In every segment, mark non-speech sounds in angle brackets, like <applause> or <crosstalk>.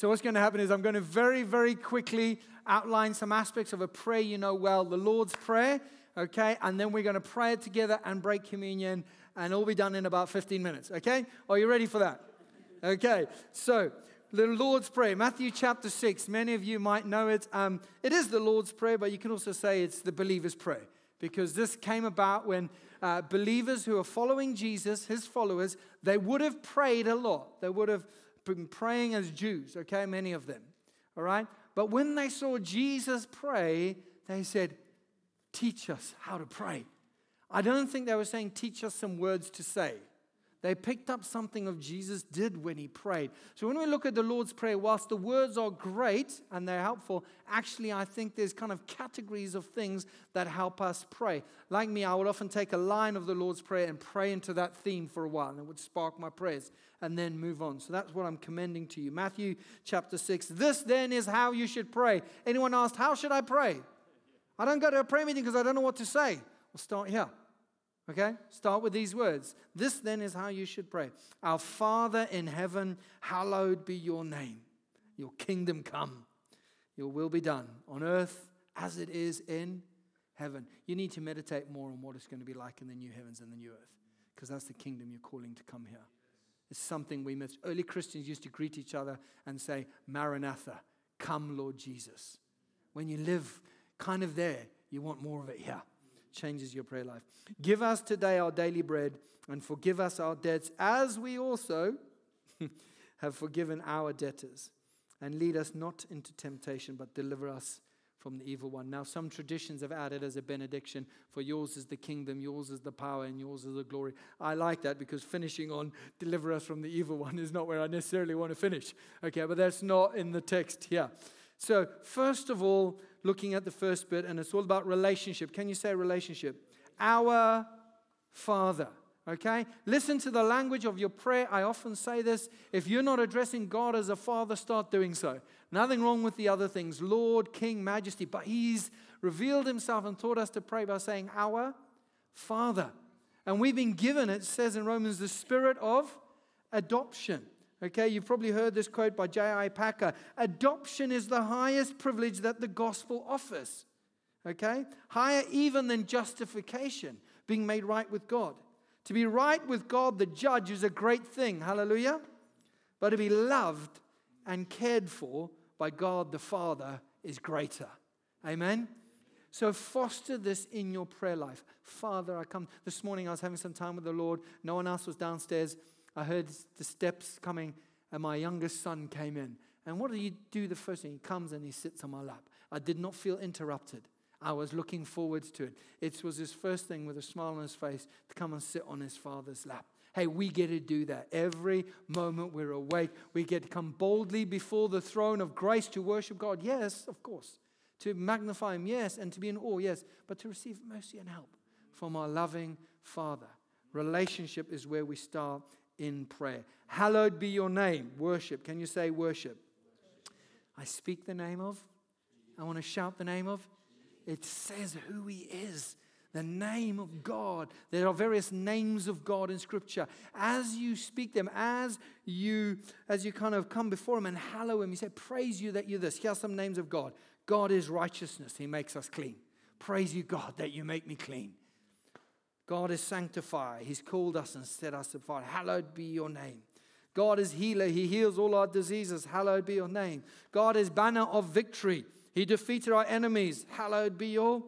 So, what's going to happen is I'm going to very, very quickly outline some aspects of a prayer you know well, the Lord's Prayer, okay? And then we're going to pray it together and break communion, and it'll be done in about 15 minutes, okay? Are you ready for that? Okay, so the Lord's Prayer, Matthew chapter 6. Many of you might know it. Um, it is the Lord's Prayer, but you can also say it's the believer's prayer because this came about when uh, believers who are following Jesus, his followers, they would have prayed a lot. They would have been praying as Jews, okay, many of them, all right? But when they saw Jesus pray, they said, Teach us how to pray. I don't think they were saying, Teach us some words to say. They picked up something of Jesus did when he prayed. So when we look at the Lord's Prayer, whilst the words are great and they're helpful, actually I think there's kind of categories of things that help us pray. Like me, I would often take a line of the Lord's Prayer and pray into that theme for a while, and it would spark my prayers and then move on. So that's what I'm commending to you. Matthew chapter 6. This then is how you should pray. Anyone asked, How should I pray? I don't go to a prayer meeting because I don't know what to say. We'll start here. Okay? Start with these words. This then is how you should pray Our Father in heaven, hallowed be your name. Your kingdom come. Your will be done on earth as it is in heaven. You need to meditate more on what it's going to be like in the new heavens and the new earth because that's the kingdom you're calling to come here. It's something we miss. Early Christians used to greet each other and say, Maranatha, come, Lord Jesus. When you live kind of there, you want more of it here changes your prayer life. Give us today our daily bread and forgive us our debts as we also <laughs> have forgiven our debtors. And lead us not into temptation, but deliver us from the evil one. Now, some traditions have added as a benediction for yours is the kingdom, yours is the power, and yours is the glory. I like that because finishing on deliver us from the evil one is not where I necessarily want to finish. Okay, but that's not in the text here. So, first of all, looking at the first bit, and it's all about relationship. Can you say relationship? Our Father. Okay? Listen to the language of your prayer. I often say this. If you're not addressing God as a father, start doing so. Nothing wrong with the other things Lord, King, Majesty. But He's revealed Himself and taught us to pray by saying, Our Father. And we've been given, it says in Romans, the spirit of adoption. Okay, you've probably heard this quote by J.I. Packer Adoption is the highest privilege that the gospel offers. Okay, higher even than justification, being made right with God. To be right with God, the judge, is a great thing. Hallelujah. But to be loved and cared for by God the Father is greater. Amen. So foster this in your prayer life. Father, I come. This morning I was having some time with the Lord. No one else was downstairs. I heard the steps coming, and my youngest son came in. And what did he do the first thing? He comes and he sits on my lap. I did not feel interrupted. I was looking forward to it. It was his first thing with a smile on his face to come and sit on his father's lap. Hey, we get to do that. Every moment we're awake, we get to come boldly before the throne of grace to worship God. Yes, of course. To magnify Him, yes. And to be in awe, yes. But to receive mercy and help from our loving Father. Relationship is where we start in prayer. Hallowed be your name. Worship. Can you say worship? I speak the name of. I want to shout the name of. It says who he is. The name of God. There are various names of God in Scripture. As you speak them, as you as you kind of come before Him and hallow Him, you say, "Praise you that you're this." Here are some names of God. God is righteousness; He makes us clean. Praise you, God, that you make me clean. God is sanctifier. He's called us and set us apart. Hallowed be your name. God is healer. He heals all our diseases. Hallowed be your name. God is banner of victory. He defeated our enemies. Hallowed be your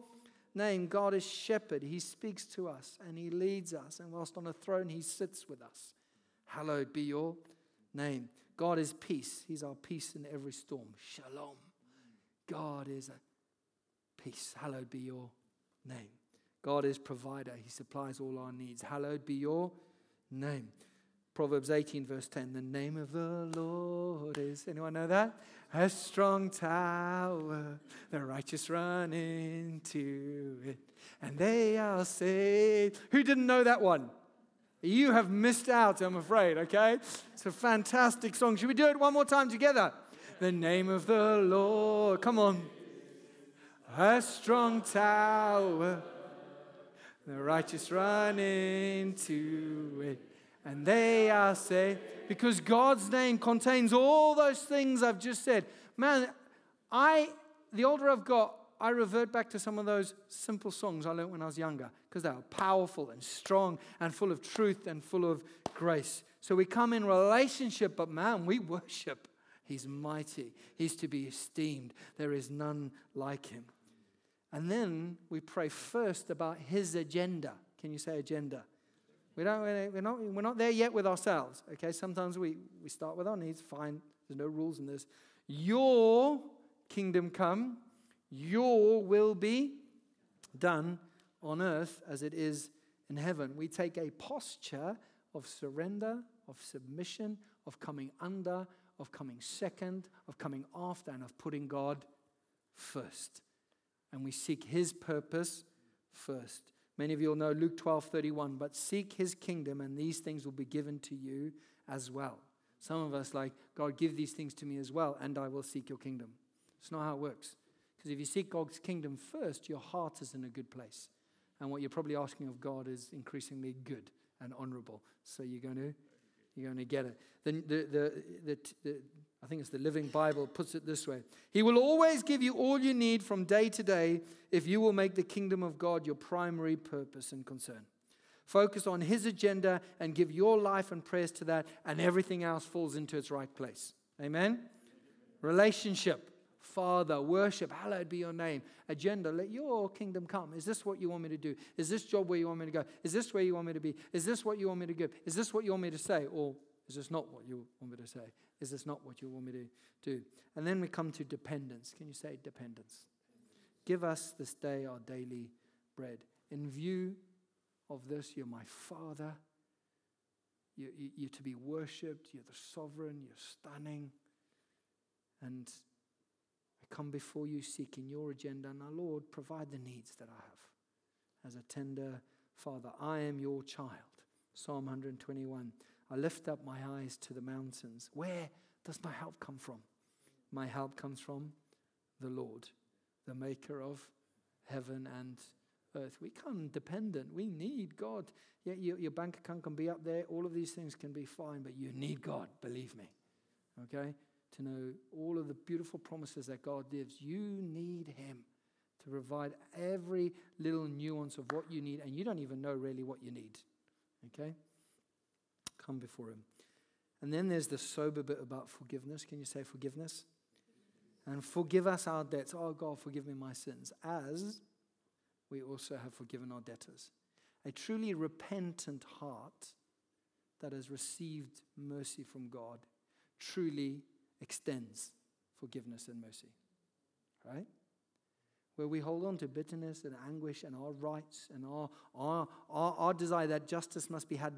name. God is shepherd. He speaks to us and he leads us. And whilst on a throne, he sits with us. Hallowed be your name. God is peace. He's our peace in every storm. Shalom. God is a peace. Hallowed be your name. God is provider. He supplies all our needs. Hallowed be your name. Proverbs 18, verse 10. The name of the Lord is, anyone know that? A strong tower. The righteous run into it, and they are saved. Who didn't know that one? You have missed out, I'm afraid, okay? It's a fantastic song. Should we do it one more time together? The name of the Lord. Come on. A strong tower the righteous run into it, and they are saved. Because God's name contains all those things I've just said. Man, I, the older I've got, I revert back to some of those simple songs I learned when I was younger because they were powerful and strong and full of truth and full of grace. So we come in relationship, but man, we worship. He's mighty. He's to be esteemed. There is none like him. And then we pray first about his agenda. Can you say agenda? We don't, we're, not, we're not there yet with ourselves. Okay, sometimes we, we start with oh, our needs. Fine, there's no rules in this. Your kingdom come, your will be done on earth as it is in heaven. We take a posture of surrender, of submission, of coming under, of coming second, of coming after, and of putting God first. And we seek his purpose first. Many of you will know Luke 12 31, but seek his kingdom, and these things will be given to you as well. Some of us, like, God, give these things to me as well, and I will seek your kingdom. It's not how it works. Because if you seek God's kingdom first, your heart is in a good place. And what you're probably asking of God is increasingly good and honorable. So you're going to, you're going to get it. The, the, the, the, the I think it's the Living Bible, puts it this way He will always give you all you need from day to day if you will make the kingdom of God your primary purpose and concern. Focus on His agenda and give your life and prayers to that, and everything else falls into its right place. Amen? Relationship, Father, worship, hallowed be your name. Agenda, let your kingdom come. Is this what you want me to do? Is this job where you want me to go? Is this where you want me to be? Is this what you want me to give? Is this what you want me to say? Or is this not what you want me to say? Is this not what you want me to do? And then we come to dependence. Can you say dependence? Give us this day our daily bread. In view of this, you're my Father. You, you, you're to be worshipped. You're the sovereign. You're stunning. And I come before you seeking your agenda. Now, Lord, provide the needs that I have. As a tender Father, I am your child. Psalm 121. I lift up my eyes to the mountains. Where does my help come from? My help comes from the Lord, the maker of heaven and earth. We come dependent. We need God. Yeah, your, your bank account can be up there. All of these things can be fine, but you need God, believe me. Okay? To know all of the beautiful promises that God gives. You need Him to provide every little nuance of what you need, and you don't even know really what you need. Okay? Come before Him. And then there's the sober bit about forgiveness. Can you say forgiveness? And forgive us our debts. Oh, God, forgive me my sins, as we also have forgiven our debtors. A truly repentant heart that has received mercy from God truly extends forgiveness and mercy. Right? Where we hold on to bitterness and anguish and our rights and our, our, our, our desire that justice must be had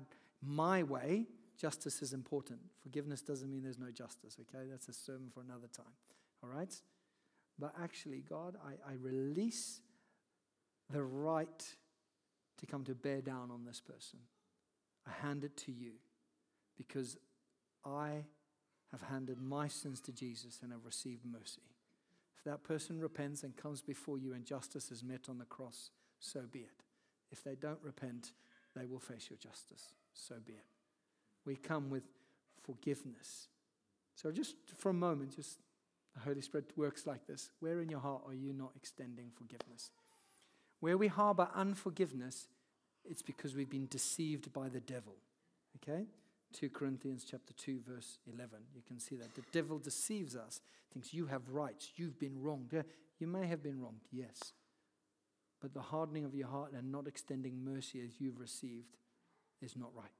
my way, justice is important. Forgiveness doesn't mean there's no justice, okay? That's a sermon for another time, all right? But actually, God, I, I release the right to come to bear down on this person. I hand it to you because I have handed my sins to Jesus and have received mercy. If that person repents and comes before you and justice is met on the cross, so be it. If they don't repent, they will face your justice so be it. We come with forgiveness. So, just for a moment, just the Holy Spirit works like this. Where in your heart are you not extending forgiveness? Where we harbor unforgiveness, it's because we've been deceived by the devil. Okay? 2 Corinthians chapter 2 verse 11. You can see that the devil deceives us. Thinks you have rights, you've been wronged. You may have been wronged, yes. But the hardening of your heart and not extending mercy as you've received is not right.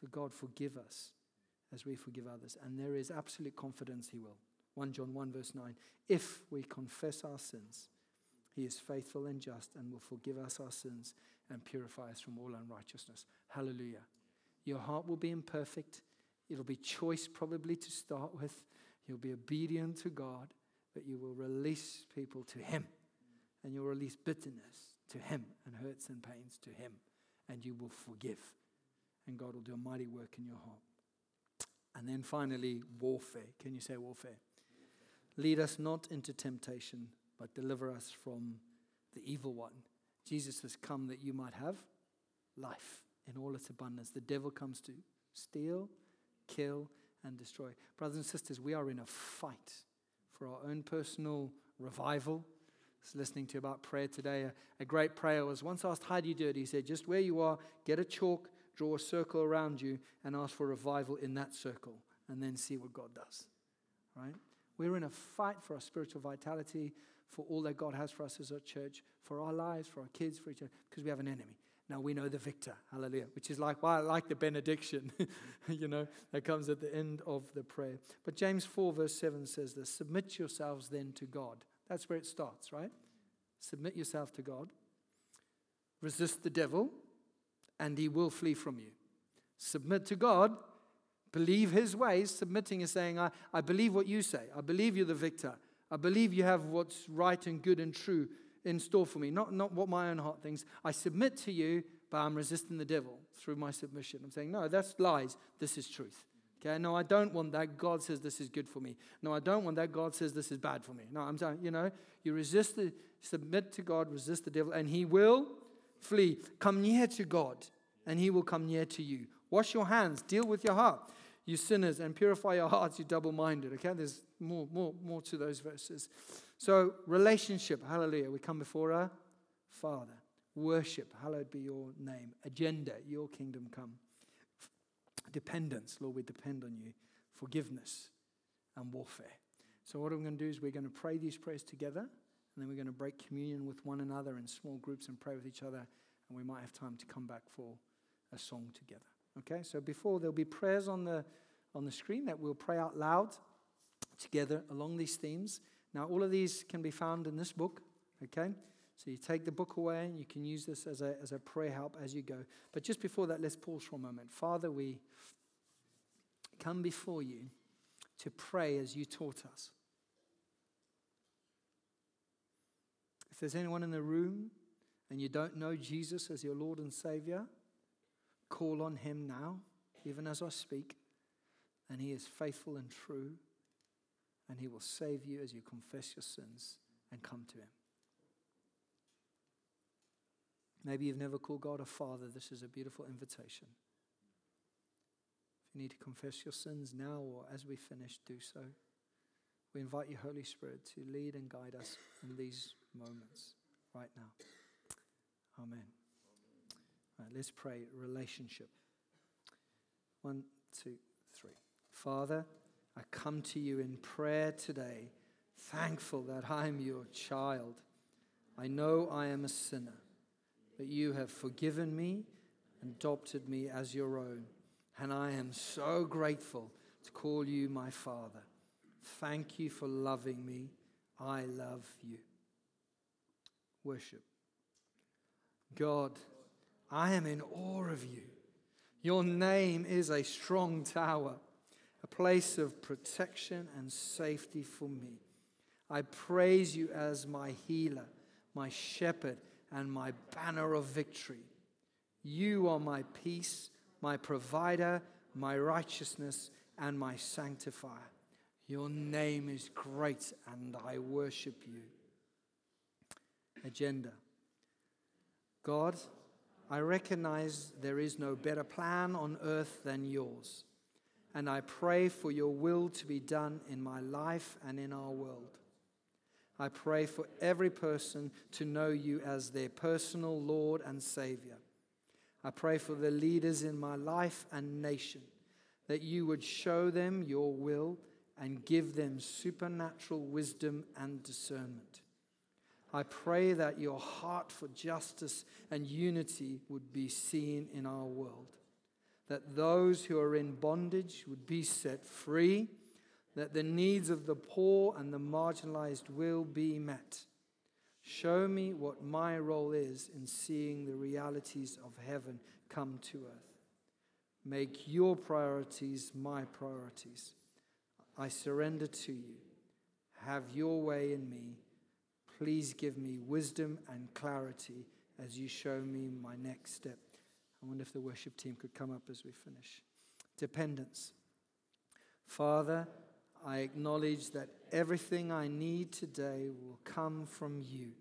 So, God, forgive us as we forgive others. And there is absolute confidence He will. 1 John 1, verse 9. If we confess our sins, He is faithful and just and will forgive us our sins and purify us from all unrighteousness. Hallelujah. Your heart will be imperfect. It'll be choice, probably, to start with. You'll be obedient to God, but you will release people to Him. And you'll release bitterness to Him and hurts and pains to Him and you will forgive. And God will do a mighty work in your heart. And then finally, warfare. Can you say warfare? Lead us not into temptation, but deliver us from the evil one. Jesus has come that you might have life in all its abundance. The devil comes to steal, kill, and destroy. Brothers and sisters, we are in a fight for our own personal revival. Listening to about prayer today. A, a great prayer was once asked, How do you do it? He said, Just where you are, get a chalk, draw a circle around you, and ask for revival in that circle, and then see what God does. Right? We're in a fight for our spiritual vitality, for all that God has for us as a church, for our lives, for our kids, for each other, because we have an enemy. Now we know the victor, hallelujah, which is like, well, I like the benediction, <laughs> you know, that comes at the end of the prayer. But James 4, verse 7 says this Submit yourselves then to God. That's where it starts, right? Submit yourself to God. Resist the devil, and he will flee from you. Submit to God, believe his ways. Submitting is saying, I, I believe what you say. I believe you're the victor. I believe you have what's right and good and true in store for me, not, not what my own heart thinks. I submit to you, but I'm resisting the devil through my submission. I'm saying, no, that's lies. This is truth. Okay, no, I don't want that. God says this is good for me. No, I don't want that. God says this is bad for me. No, I'm saying, you know, you resist the, submit to God, resist the devil, and he will flee. Come near to God, and he will come near to you. Wash your hands, deal with your heart, you sinners, and purify your hearts, you double minded. Okay, there's more, more, more to those verses. So, relationship, hallelujah. We come before our Father. Worship, hallowed be your name. Agenda, your kingdom come. Dependence, Lord, we depend on you. Forgiveness and warfare. So, what I'm going to do is we're going to pray these prayers together, and then we're going to break communion with one another in small groups and pray with each other, and we might have time to come back for a song together. Okay, so before there'll be prayers on the on the screen that we'll pray out loud together along these themes. Now, all of these can be found in this book, okay? So you take the book away and you can use this as a, as a prayer help as you go. But just before that, let's pause for a moment. Father, we come before you to pray as you taught us. If there's anyone in the room and you don't know Jesus as your Lord and Savior, call on him now, even as I speak. And he is faithful and true and he will save you as you confess your sins and come to him. Maybe you've never called God a father. This is a beautiful invitation. If you need to confess your sins now or as we finish, do so. We invite you, Holy Spirit, to lead and guide us in these moments right now. Amen. All right, let's pray relationship. One, two, three. Father, I come to you in prayer today, thankful that I'm your child. I know I am a sinner, but you have forgiven me and adopted me as your own. And I am so grateful to call you my Father. Thank you for loving me. I love you. Worship. God, I am in awe of you. Your name is a strong tower a place of protection and safety for me. I praise you as my healer, my shepherd, and my banner of victory. You are my peace, my provider, my righteousness, and my sanctifier. Your name is great, and I worship you. Agenda God, I recognize there is no better plan on earth than yours and I pray for your will to be done in my life and in our world. I pray for every person to know you as their personal Lord and Savior. I pray for the leaders in my life and nation that you would show them your will and give them supernatural wisdom and discernment. I pray that your heart for justice and unity would be seen in our world that those who are in bondage would be set free, that the needs of the poor and the marginalized will be met. Show me what my role is in seeing the realities of heaven come to earth. Make your priorities my priorities. I surrender to you. Have your way in me. Please give me wisdom and clarity as you show me my next step. I wonder if the worship team could come up as we finish. Dependence. Father, I acknowledge that everything I need today will come from you.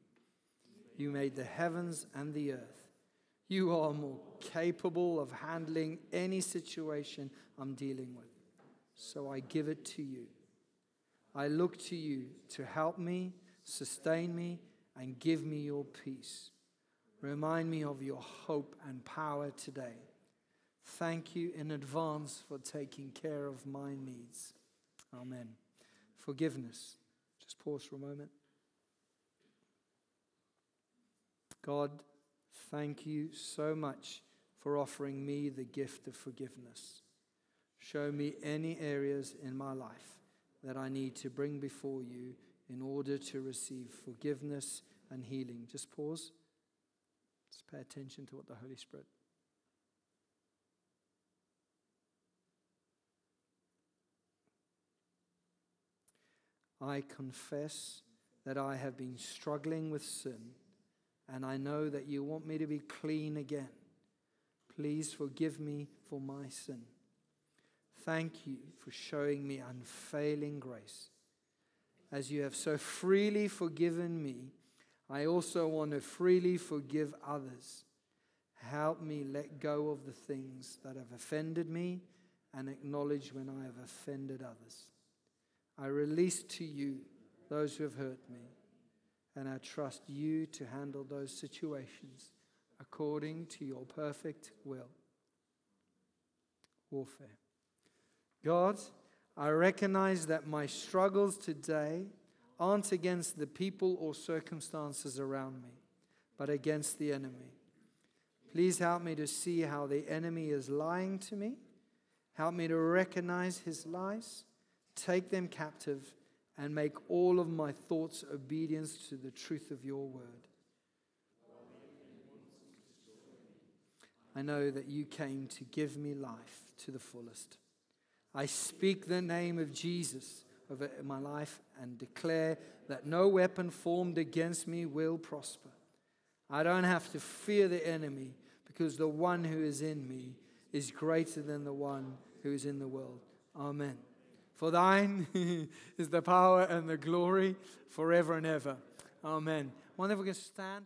You made the heavens and the earth. You are more capable of handling any situation I'm dealing with. So I give it to you. I look to you to help me, sustain me, and give me your peace. Remind me of your hope and power today. Thank you in advance for taking care of my needs. Amen. Forgiveness. Just pause for a moment. God, thank you so much for offering me the gift of forgiveness. Show me any areas in my life that I need to bring before you in order to receive forgiveness and healing. Just pause. Just pay attention to what the Holy Spirit. I confess that I have been struggling with sin, and I know that you want me to be clean again. Please forgive me for my sin. Thank you for showing me unfailing grace. As you have so freely forgiven me, I also want to freely forgive others. Help me let go of the things that have offended me and acknowledge when I have offended others. I release to you those who have hurt me, and I trust you to handle those situations according to your perfect will. Warfare. God, I recognize that my struggles today aren't against the people or circumstances around me, but against the enemy. Please help me to see how the enemy is lying to me. Help me to recognize his lies, take them captive, and make all of my thoughts obedience to the truth of your word. I know that you came to give me life to the fullest. I speak the name of Jesus over my life and declare that no weapon formed against me will prosper. I don't have to fear the enemy because the one who is in me is greater than the one who is in the world. Amen. For thine <laughs> is the power and the glory forever and ever. Amen. Wonder if we can stand.